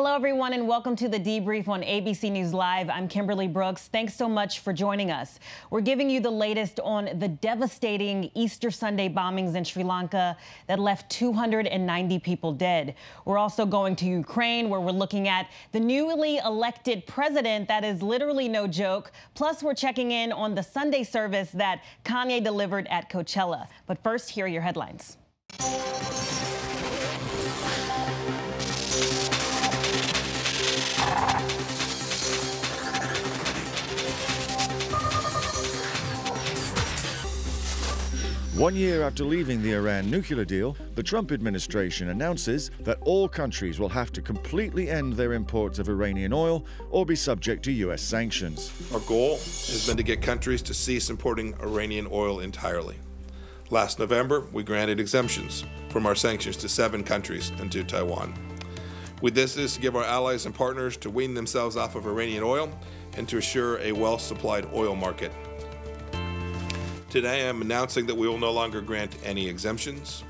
Hello, everyone, and welcome to the debrief on ABC News Live. I'm Kimberly Brooks. Thanks so much for joining us. We're giving you the latest on the devastating Easter Sunday bombings in Sri Lanka that left 290 people dead. We're also going to Ukraine, where we're looking at the newly elected president. That is literally no joke. Plus, we're checking in on the Sunday service that Kanye delivered at Coachella. But first, here are your headlines. One year after leaving the Iran nuclear deal, the Trump administration announces that all countries will have to completely end their imports of Iranian oil or be subject to U.S. sanctions. Our goal has been to get countries to cease importing Iranian oil entirely. Last November, we granted exemptions from our sanctions to seven countries and to Taiwan. Did this to give our allies and partners to wean themselves off of Iranian oil and to assure a well supplied oil market Today I'm announcing that we will no longer grant any exemptions.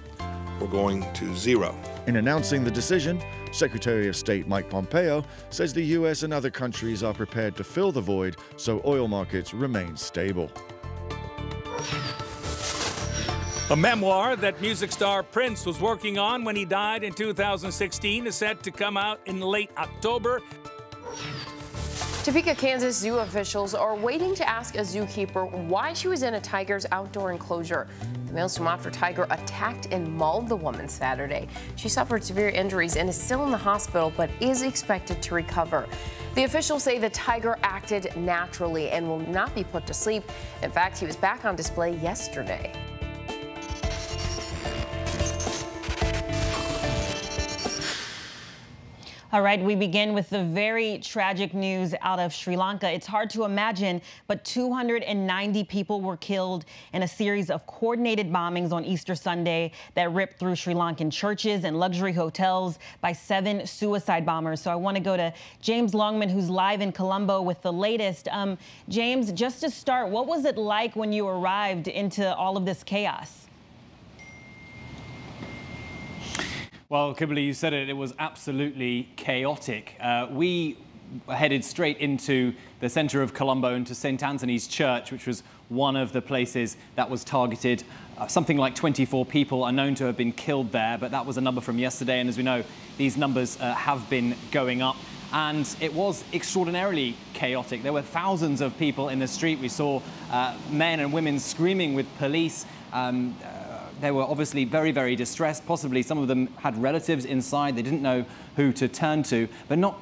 We're going to zero. In announcing the decision, Secretary of State Mike Pompeo says the U.S. and other countries are prepared to fill the void so oil markets remain stable. A memoir that music star Prince was working on when he died in 2016 is set to come out in late October. Topeka, Kansas zoo officials are waiting to ask a zookeeper why she was in a tiger's outdoor enclosure. The male Sumatra tiger attacked and mauled the woman Saturday. She suffered severe injuries and is still in the hospital, but is expected to recover. The officials say the tiger acted naturally and will not be put to sleep. In fact, he was back on display yesterday. All right, we begin with the very tragic news out of Sri Lanka. It's hard to imagine, but 290 people were killed in a series of coordinated bombings on Easter Sunday that ripped through Sri Lankan churches and luxury hotels by seven suicide bombers. So I want to go to James Longman, who's live in Colombo with the latest. Um, James, just to start, what was it like when you arrived into all of this chaos? Well, Kimberly, you said it, it was absolutely chaotic. Uh, we headed straight into the center of Colombo, into St. Anthony's Church, which was one of the places that was targeted. Uh, something like 24 people are known to have been killed there, but that was a number from yesterday. And as we know, these numbers uh, have been going up. And it was extraordinarily chaotic. There were thousands of people in the street. We saw uh, men and women screaming with police. Um, they were obviously very, very distressed. Possibly some of them had relatives inside. They didn't know who to turn to. But not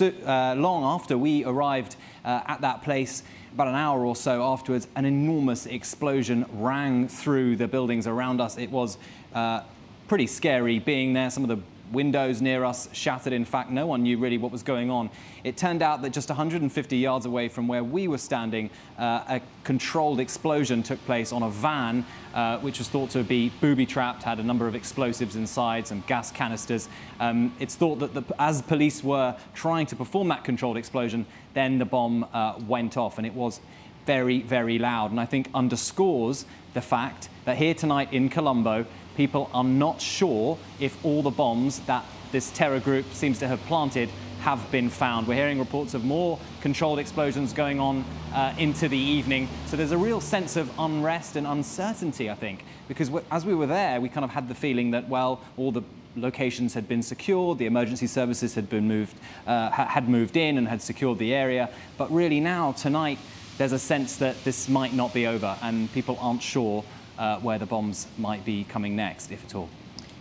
uh, long after we arrived uh, at that place, about an hour or so afterwards, an enormous explosion rang through the buildings around us. It was uh, pretty scary being there. Some of the windows near us shattered. In fact, no one knew really what was going on. It turned out that just 150 yards away from where we were standing, uh, a controlled explosion took place on a van, uh, which was thought to be booby-trapped, had a number of explosives inside, some gas canisters. Um, it's thought that the, as police were trying to perform that controlled explosion, then the bomb uh, went off, and it was very, very loud. And I think underscores the fact that here tonight in Colombo, people are not sure if all the bombs that this terror group seems to have planted have been found. We're hearing reports of more controlled explosions going on uh, into the evening. So there's a real sense of unrest and uncertainty, I think, because as we were there, we kind of had the feeling that, well, all the locations had been secured, the emergency services had been moved, uh, had moved in and had secured the area. But really now, tonight, there's a sense that this might not be over and people aren't sure uh, where the bombs might be coming next, if at all.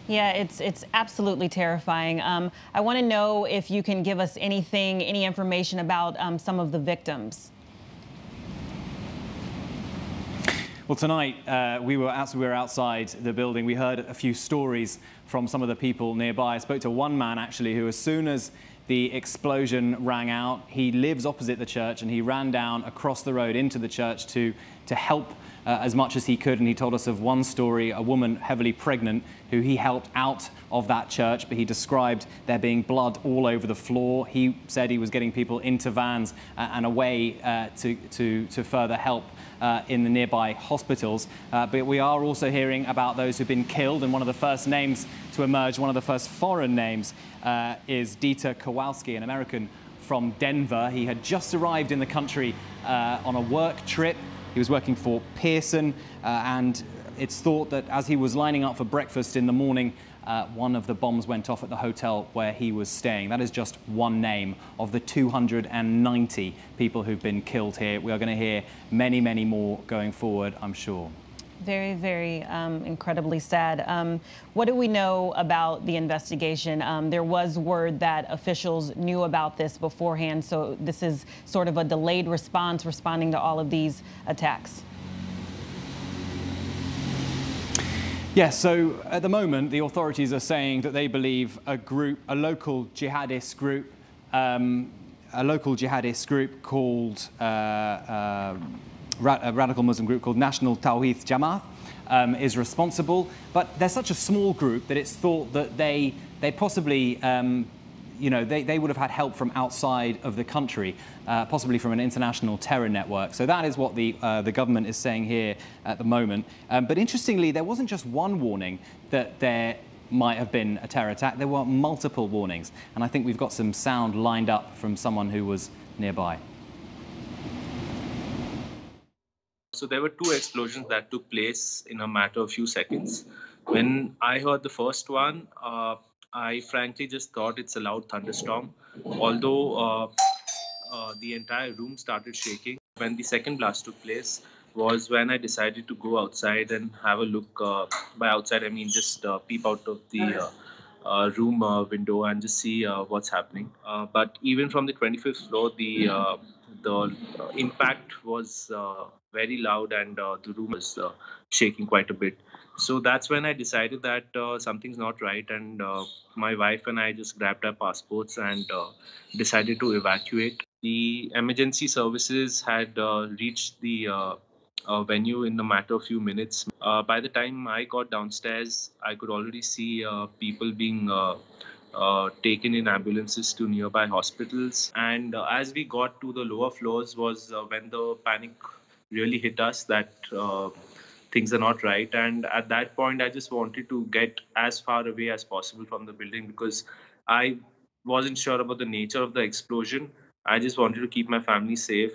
Yeah, it's it's absolutely terrifying. Um, I want to know if you can give us anything, any information about um, some of the victims. Well, tonight uh, we were as we were outside the building, we heard a few stories from some of the people nearby. I spoke to one man actually who, as soon as the explosion rang out, he lives opposite the church and he ran down across the road into the church to to help uh, as much as he could. And he told us of one story, a woman heavily pregnant who he helped out of that church, but he described there being blood all over the floor. He said he was getting people into vans uh, and away uh, to, to, to further help uh, in the nearby hospitals. Uh, but we are also hearing about those who've been killed, and one of the first names to emerge, one of the first foreign names, uh, is Dieter Kowalski, an American from Denver. He had just arrived in the country on a work trip. He was working for Pearson, uh, and it's thought that as he was lining up for breakfast in the morning, uh, one of the bombs went off at the hotel where he was staying. That is just one name of the 290 people who've been killed here. We are going to hear many, many more going forward, I'm sure. Very, very um, incredibly sad. Um, what do we know about the investigation? Um, there was word that officials knew about this beforehand, so this is sort of a delayed response responding to all of these attacks. Yes, so at the moment, the authorities are saying that they believe a group, a local jihadist group, um, a local jihadist group called, uh, uh, a radical Muslim group called National Tawhid Jamaat, um, is responsible. But they're such a small group that it's thought that they, they possibly um, you know, they, they would have had help from outside of the country, uh, possibly from an international terror network. So that is what the, uh, the government is saying here at the moment. Um, but interestingly, there wasn't just one warning that there might have been a terror attack. There were multiple warnings. And I think we've got some sound lined up from someone who was nearby. So there were two explosions that took place in a matter of few seconds. When I heard the first one, uh, I frankly just thought it's a loud thunderstorm. Although uh, uh, the entire room started shaking. When the second blast took place was when I decided to go outside and have a look. Uh, by outside, I mean just uh, peep out of the uh, uh, room window and just see what's happening. but even from the 25th floor, the the impact was very loud and the room was shaking quite a bit. So that's when i decided that uh, something's not right and uh, my wife and i just grabbed our passports and uh, decided to evacuate. The emergency services had uh, reached the uh, uh, venue in a matter of few minutes. By the time i got downstairs i could already see people being taken in ambulances to nearby hospitals. And as we got to the lower floors was when the panic really hit us that uh, things are not right. And at that point, I just wanted to get as far away as possible from the building because I wasn't sure about the nature of the explosion. I just wanted to keep my family safe.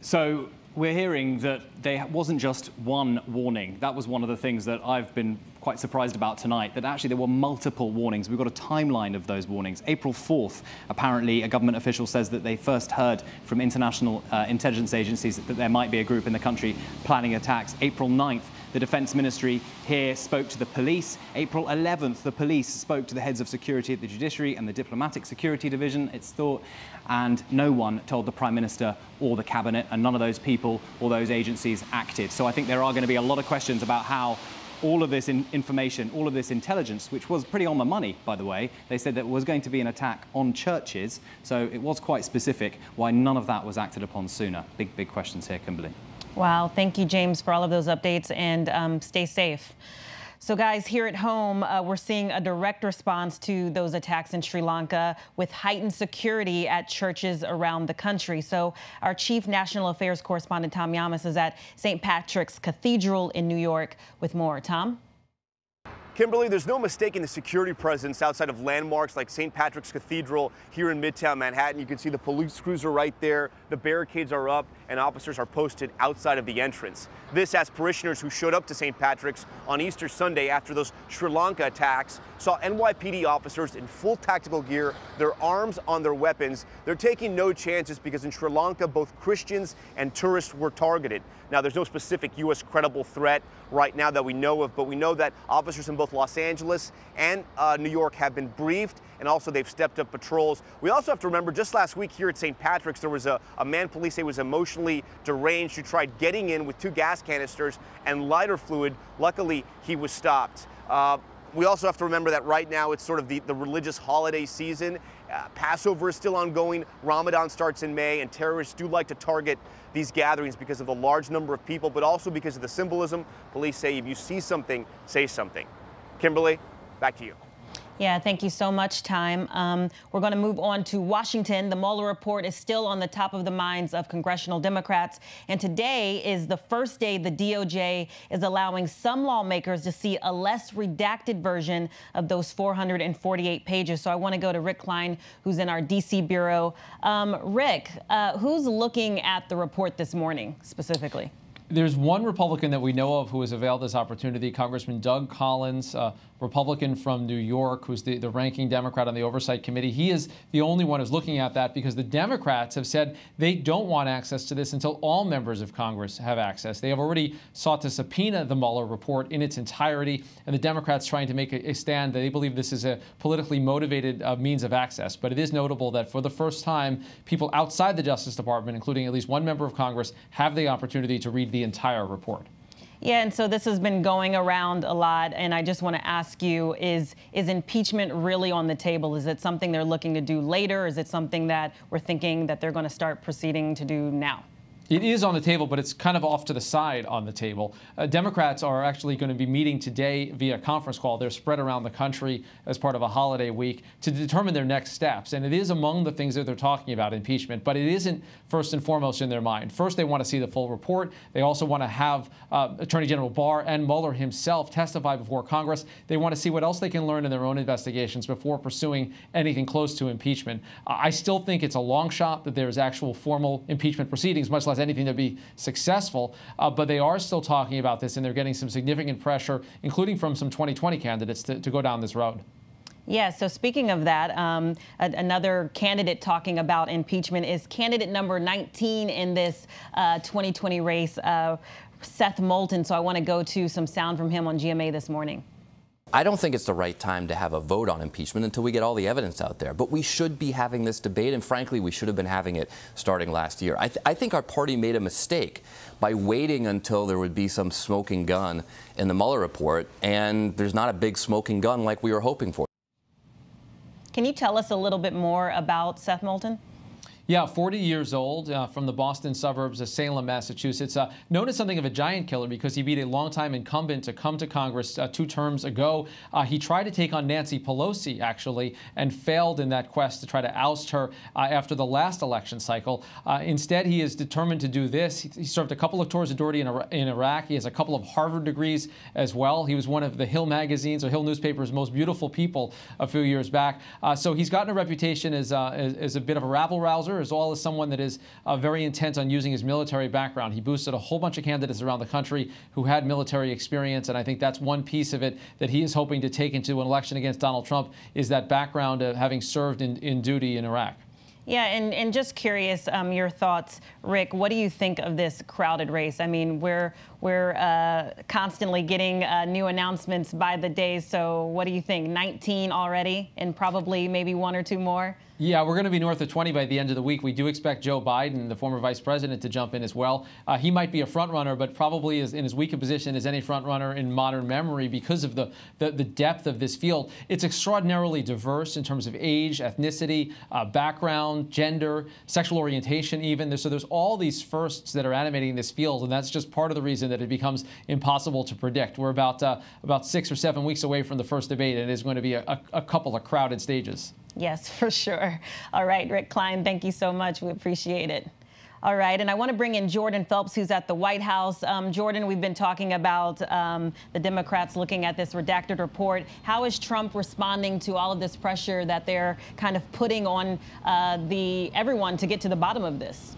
So we're hearing that there wasn't just one warning. That was one of the things that I've been quite surprised about tonight, that actually there were multiple warnings. We've got a timeline of those warnings. April 4th, apparently a government official says that they first heard from international uh, intelligence agencies that there might be a group in the country planning attacks. April 9th, the Defence Ministry here spoke to the police. April 11th, the police spoke to the heads of security at the Judiciary and the Diplomatic Security Division, it's thought, and no one told the Prime Minister or the Cabinet, and none of those people or those agencies acted. So I think there are going to be a lot of questions about how all of this in information, all of this intelligence, which was pretty on the money, by the way. They said that was going to be an attack on churches, so it was quite specific why none of that was acted upon sooner. Big, big questions here, Kimberly. Wow. Thank you, James, for all of those updates and um, stay safe. So, guys, here at home, uh, we're seeing a direct response to those attacks in Sri Lanka with heightened security at churches around the country. So, our chief national affairs correspondent, Tom Llamas, is at St. Patrick's Cathedral in New York with more. Tom? Kimberly, there's no mistaking the security presence outside of landmarks like St. Patrick's Cathedral here in Midtown Manhattan. You can see the police cruiser right there. The barricades are up and officers are posted outside of the entrance. This as parishioners who showed up to St. Patrick's on Easter Sunday after those Sri Lanka attacks saw NYPD officers in full tactical gear, their arms on their weapons. They're taking no chances because in Sri Lanka, both Christians and tourists were targeted. Now, there's no specific U.S. credible threat right now that we know of, but we know that officers in both Los Angeles and uh, New York have been briefed, and also they've stepped up patrols. We also have to remember just last week here at St. Patrick's, there was a, a man police say was emotionally deranged who tried getting in with two gas canisters and lighter fluid. Luckily, he was stopped. Uh, we also have to remember that right now it's sort of the, the religious holiday season Uh, Passover is still ongoing. Ramadan starts in May, and terrorists do like to target these gatherings because of the large number of people, but also because of the symbolism. Police say if you see something, say something. Kimberly, back to you. Yeah, thank you so much, Tom. Um, we're going to move on to Washington. The Mueller report is still on the top of the minds of congressional Democrats. And today is the first day the DOJ is allowing some lawmakers to see a less redacted version of those 448 pages. So I want to go to Rick Klein, who's in our D.C. bureau. Um, Rick, uh, who's looking at the report this morning specifically? There's one Republican that we know of who has availed this opportunity, Congressman Doug Collins, uh, Republican from New York, who's the, the ranking Democrat on the Oversight Committee. He is the only one who's looking at that because the Democrats have said they don't want access to this until all members of Congress have access. They have already sought to subpoena the Mueller report in its entirety, and the Democrats trying to make a, a stand that they believe this is a politically motivated uh, means of access. But it is notable that for the first time, people outside the Justice Department, including at least one member of Congress, have the opportunity to read the entire report. Yeah, and so this has been going around a lot, and I just want to ask you: Is is impeachment really on the table? Is it something they're looking to do later? Is it something that we're thinking that they're going to start proceeding to do now? It is on the table, but it's kind of off to the side on the table. Uh, Democrats are actually going to be meeting today via conference call. They're spread around the country as part of a holiday week to determine their next steps. And it is among the things that they're talking about impeachment, but it isn't first and foremost in their mind. First, they want to see the full report. They also want to have uh, Attorney General Barr and Mueller himself testify before Congress. They want to see what else they can learn in their own investigations before pursuing anything close to impeachment. I still think it's a long shot that there's actual formal impeachment proceedings, much less anything to be successful. Uh, but they are still talking about this, and they're getting some significant pressure, including from some 2020 candidates, to, to go down this road. Yeah, so speaking of that, um, another candidate talking about impeachment is candidate number 19 in this uh, 2020 race, uh, Seth Moulton. So I want to go to some sound from him on GMA this morning. I don't think it's the right time to have a vote on impeachment until we get all the evidence out there. But we should be having this debate, and frankly, we should have been having it starting last year. I, th I, think our party made a mistake by waiting until there would be some smoking gun in the Mueller report, and there's not a big smoking gun like we were hoping for. Can you tell us a little bit more about Seth Moulton? Yeah, 40 years old, uh, from the Boston suburbs of Salem, Massachusetts. Uh, known as something of a giant killer because he beat a longtime incumbent to come to Congress uh, two terms ago. Uh, he tried to take on Nancy Pelosi, actually, and failed in that quest to try to oust her uh, after the last election cycle. Uh, instead, he is determined to do this. He, he, served a couple of tours of duty in, in Iraq. He has a couple of Harvard degrees as well. He was one of the Hill magazine's or Hill newspaper's most beautiful people a few years back. so he's gotten a reputation as, as, as a bit of a rabble rouser as well as someone that is uh, very intent on using his military background. He boosted a whole bunch of candidates around the country who had military experience, and I think that's one piece of it that he is hoping to take into an election against Donald Trump is that background of having served in, in duty in Iraq. Yeah, and, and just curious, um, your thoughts, Rick. What do you think of this crowded race? I mean, we're we're uh, constantly getting uh, new announcements by the day. So, what do you think? 19 already, and probably maybe one or two more. Yeah, we're going to be north of 20 by the end of the week. We do expect Joe Biden, the former vice president, to jump in as well. Uh, he might be a front runner, but probably is in as weak a position as any front runner in modern memory because of the, the, the depth of this field. It's extraordinarily diverse in terms of age, ethnicity, uh, background, gender, sexual orientation, even. So there's all these firsts that are animating this field, and that's just part of the reason that it becomes impossible to predict. We're about uh, about six or seven weeks away from the first debate, and it is going to be a, a, couple of crowded stages. Yes, for sure. All right, Rick Klein, thank you so much. We appreciate it. All right, and I want to bring in Jordan Phelps, who's at the White House. Um, Jordan, we've been talking about um, the Democrats looking at this redacted report. How is Trump responding to all of this pressure that they're kind of putting on uh, the everyone to get to the bottom of this?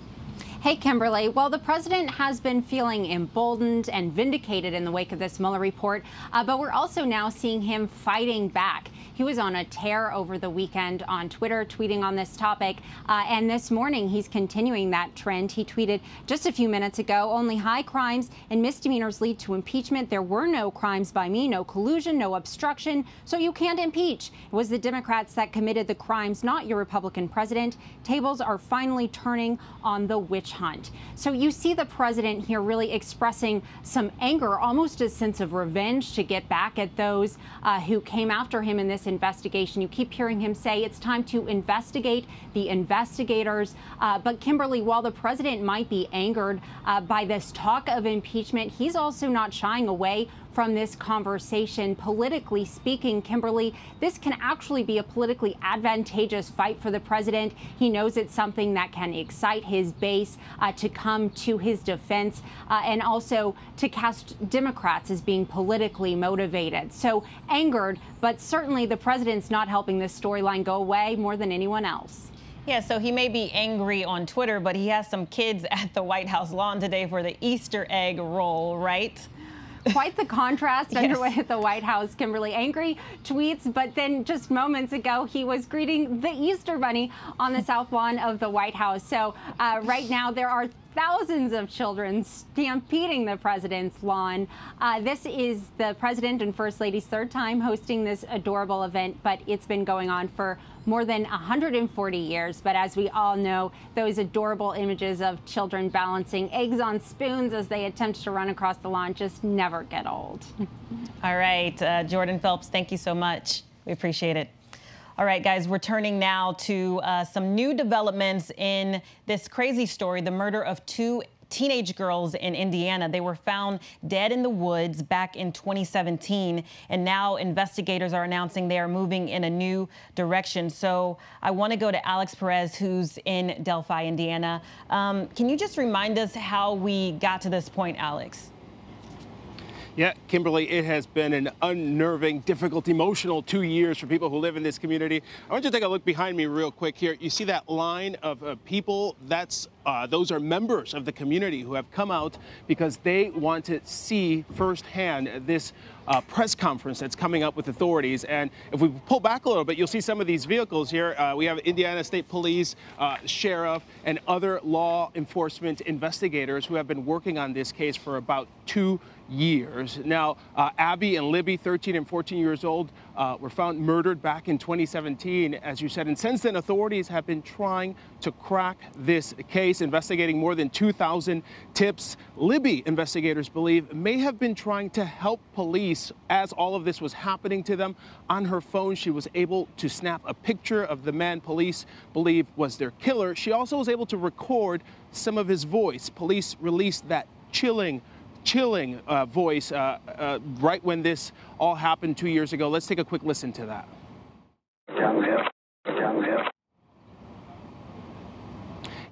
Hey, Kimberly. Well, the president has been feeling emboldened and vindicated in the wake of this Mueller report, uh, but we're also now seeing him fighting back. He was on a tear over the weekend on Twitter, tweeting on this topic. Uh, and this morning, he's continuing that trend. He tweeted just a few minutes ago only high crimes and misdemeanors lead to impeachment. There were no crimes by me, no collusion, no obstruction, so you can't impeach. It was the Democrats that committed the crimes, not your Republican president. Tables are finally turning on the witch hunt. So you see the president here really expressing some anger, almost a sense of revenge to get back at those uh, who came after him in this investigation. You keep hearing him say it's time to investigate the investigators. Uh, but Kimberly, while the president might be angered uh, by this talk of impeachment, he's also not shying away from this conversation. Politically speaking, Kimberly, this can actually be a politically advantageous fight for the president. He knows it's something that can excite his base uh, to come to his defense uh, and also to cast Democrats as being politically motivated. So angered, but certainly the president's not helping this storyline go away more than anyone else. Yeah, so he may be angry on Twitter, but he has some kids at the White House lawn today for the Easter egg roll, right? Quite the contrast yes. underway at the White House. Kimberly angry tweets, but then just moments ago, he was greeting the Easter Bunny on the south lawn of the White House. So uh, right now, there are thousands of children stampeding the president's lawn. Uh, this is the president and first lady's third time hosting this adorable event, but it's been going on for more than 140 years. But as we all know, those adorable images of children balancing eggs on spoons as they attempt to run across the lawn just never get old. all right, uh, Jordan Phelps, thank you so much. We appreciate it. All right, guys, we're turning now to uh, some new developments in this crazy story the murder of two teenage girls in Indiana. They were found dead in the woods back in 2017, and now investigators are announcing they are moving in a new direction. So I want to go to Alex Perez, who's in Delphi, Indiana. Um, can you just remind us how we got to this point, Alex? Yeah, Kimberly, it has been an unnerving, difficult, emotional two years for people who live in this community. I want you to take a look behind me real quick here. You see that line of uh, people? That's uh, those are members of the community who have come out because they want to see firsthand this uh, press conference that's coming up with authorities. And if we pull back a little bit, you'll see some of these vehicles here. Uh, we have Indiana State Police, uh, Sheriff, and other law enforcement investigators who have been working on this case for about two years. Now, uh, Abby and Libby, 13 and 14 years old, uh, were found murdered back in 2017, as you said. And since then, authorities have been trying to crack this case, investigating more than 2,000 tips. Libby investigators believe may have been trying to help police as all of this was happening to them. On her phone, she was able to snap a picture of the man police believe was their killer. She also was able to record some of his voice. Police released that chilling chilling uh, voice uh, uh, right when this all happened two years ago. Let's take a quick listen to that.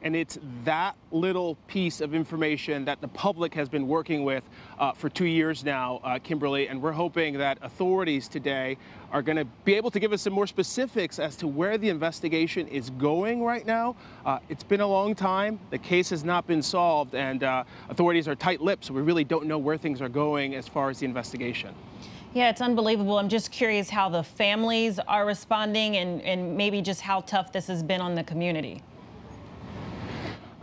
And it's that little piece of information that the public has been working with uh, for two years now, uh, Kimberly. And we're hoping that authorities today are going to be able to give us some more specifics as to where the investigation is going right now. Uh, it's been a long time. The case has not been solved, and uh, authorities are tight lipped, so we really don't know where things are going as far as the investigation. Yeah, it's unbelievable. I'm just curious how the families are responding and, and maybe just how tough this has been on the community.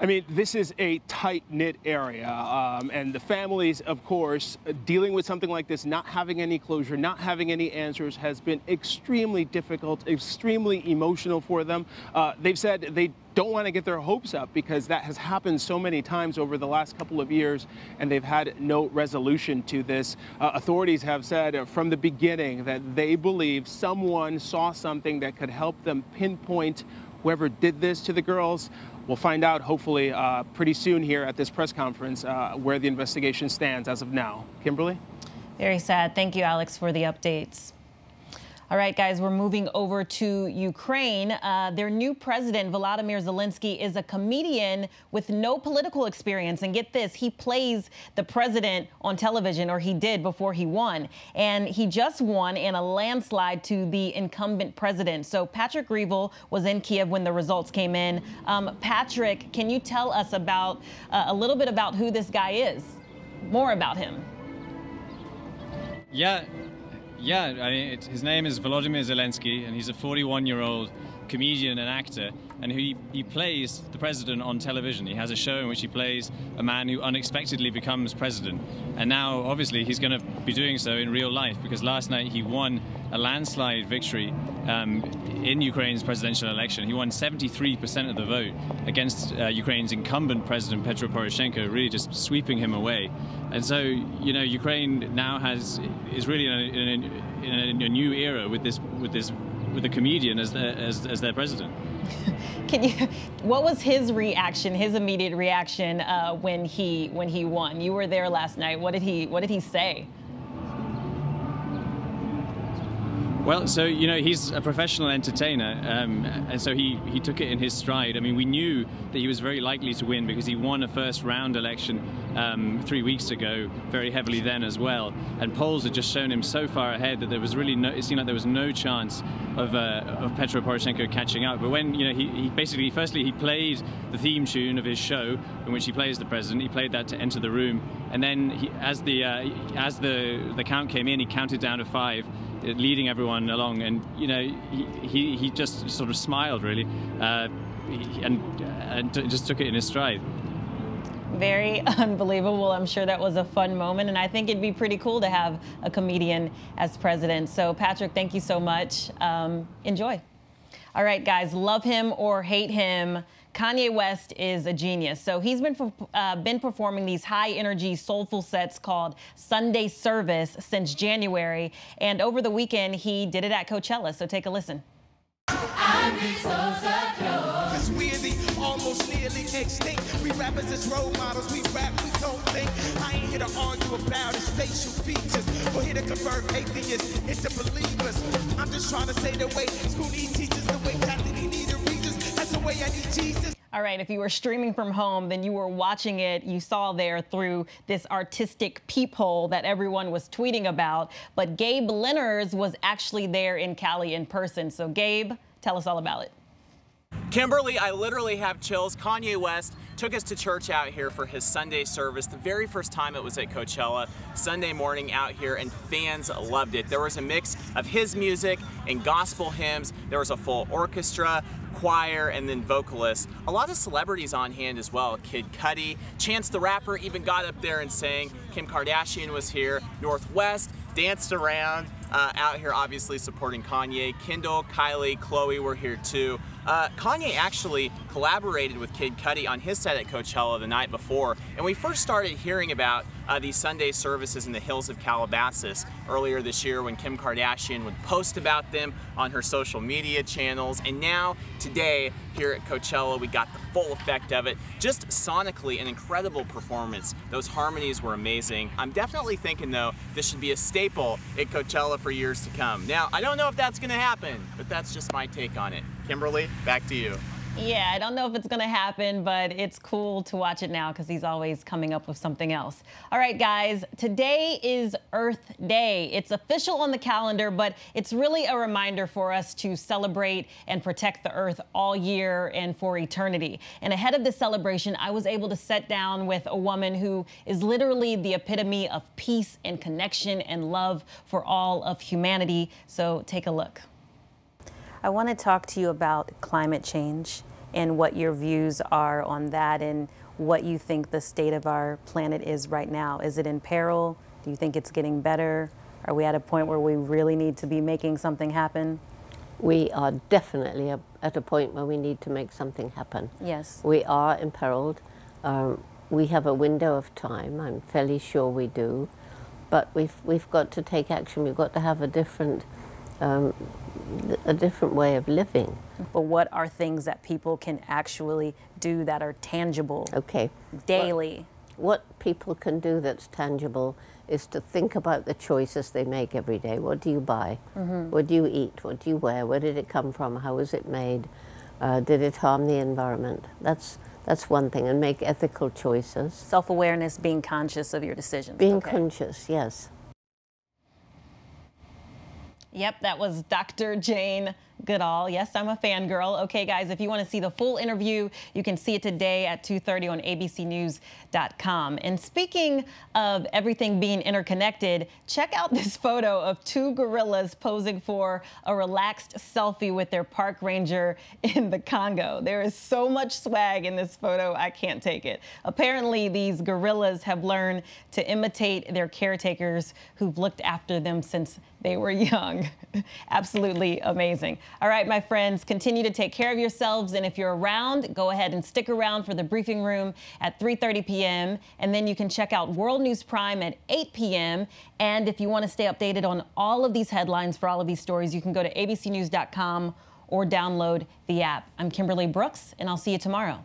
I mean, this is a tight knit area, um, and the families, of course, dealing with something like this, not having any closure, not having any answers, has been extremely difficult, extremely emotional for them. Uh, they've said they don't want to get their hopes up because that has happened so many times over the last couple of years and they've had no resolution to this. Uh, authorities have said from the beginning that they believe someone saw something that could help them pinpoint whoever did this to the girls. We'll find out hopefully uh, pretty soon here at this press conference uh, where the investigation stands as of now. Kimberly? Very sad. Thank you, Alex, for the updates. All right, guys, we're moving over to Ukraine. Uh, their new president, Volodymyr Zelensky, is a comedian with no political experience. And get this, he plays the president on television, or he did before he won. And he just won in a landslide to the incumbent president. So Patrick Reevell was in Kiev when the results came in. Um, Patrick, can you tell us about uh, a little bit about who this guy is? More about him. Yeah, yeah, I mean, his name is Volodymyr Zelensky, and he's a 41 year old comedian and actor, and he, he plays the president on television. He has a show in which he plays a man who unexpectedly becomes president. And now, obviously, he's going to be doing so in real life because last night he won a landslide victory um, in Ukraine's presidential election. He won 73% of the vote against uh, Ukraine's incumbent president Petro Poroshenko, really just sweeping him away. And so, you know, Ukraine now has is really in a, in a, in a new era with this with this with a comedian as their, as, as their president. Can you? What was his reaction? His immediate reaction uh, when he when he won? You were there last night. What did he What did he say? Well, so you know he's a professional entertainer, um, and so he he took it in his stride. I mean, we knew that he was very likely to win because he won a first round election um, three weeks ago, very heavily then as well. And polls had just shown him so far ahead that there was really no. It seemed like there was no chance of uh, of Petro Poroshenko catching up. But when you know he, he basically firstly he played the theme tune of his show in which he plays the president. He played that to enter the room, and then he, as the uh, as the the count came in, he counted down to five leading everyone along. And you know, he he, he just sort of smiled really, uh, and and just took it in his stride. Very unbelievable. I'm sure that was a fun moment, and I think it'd be pretty cool to have a comedian as president. So, Patrick, thank you so much. Um, enjoy. All right, guys, love him or hate him. Kanye West is a genius. So he's been uh, been performing these high energy soulful sets called Sunday Service since January, and over the weekend he did it at Coachella. So take a listen. We rappers as role models, we rap, we don't think. I ain't here to argue about his facial features. We're here to convert atheists into believers. I'm just trying to say the way school teaches the way need all right, if you were streaming from home, then you were watching it. You saw there through this artistic peephole that everyone was tweeting about. But Gabe Linners was actually there in Cali in person. So, Gabe, tell us all about it. Kimberly, I literally have chills. Kanye West took us to church out here for his Sunday service. The very first time it was at Coachella, Sunday morning out here, and fans loved it. There was a mix of his music and gospel hymns. There was a full orchestra choir, and then vocalists. A lot of celebrities on hand as well. Kid Cudi, Chance the Rapper even got up there and sang. Kim Kardashian was here. North West danced around uh, out here obviously supporting Kanye. Kendall, Kylie, Khloé were here too. Uh, Kanye actually collaborated with Kid Cudi on his set at Coachella the night before, and we first started hearing about uh, these Sunday services in the hills of Calabasas earlier this year when Kim Kardashian would post about them on her social media channels, and now today here at Coachella we got the full effect of it. Just sonically an incredible performance. Those harmonies were amazing. I'm definitely thinking though this should be a staple at Coachella for years to come. Now I don't know if that's going to happen, but that's just my take on it. Kimberly, back to you. Yeah, I don't know if it's going to happen, but it's cool to watch it now because he's always coming up with something else. All right, guys, today is Earth Day. It's official on the calendar, but it's really a reminder for us to celebrate and protect the Earth all year and for eternity. And ahead of this celebration, I was able to sit down with a woman who is literally the epitome of peace and connection and love for all of humanity. So take a look. I want to talk to you about climate change and what your views are on that and what you think the state of our planet is right now. Is it in peril? Do you think it's getting better? Are we at a point where we really need to be making something happen? We are definitely at a point where we need to make something happen. Yes. We are imperiled. Um, we have a window of time, I'm fairly sure we do, but we've, we've got to take action. We've got to have a different um, a different way of living. But what are things that people can actually do that are tangible? Okay. Daily. What, what people can do that's tangible is to think about the choices they make every day. What do you buy? Mm -hmm. What do you eat? What do you wear? Where did it come from? How was it made? Uh, did it harm the environment? That's that's one thing, and make ethical choices. Self-awareness, being conscious of your decisions. Being okay. conscious, yes. Yep, that was Dr. Jane Goodall. Yes, I'm a fangirl. Okay, guys, if you want to see the full interview, you can see it today at 2.30 on abcnews.com. And speaking of everything being interconnected, check out this photo of two gorillas posing for a relaxed selfie with their park ranger in the Congo. There is so much swag in this photo, I can't take it. Apparently, these gorillas have learned to imitate their caretakers who've looked after them since they were young. Absolutely amazing. All right, my friends, continue to take care of yourselves. And if you're around, go ahead and stick around for the briefing room at 3.30 p.m. And then you can check out World News Prime at 8 p.m. And if you want to stay updated on all of these headlines for all of these stories, you can go to abcnews.com or download the app. I'm Kimberly Brooks, and I'll see you tomorrow.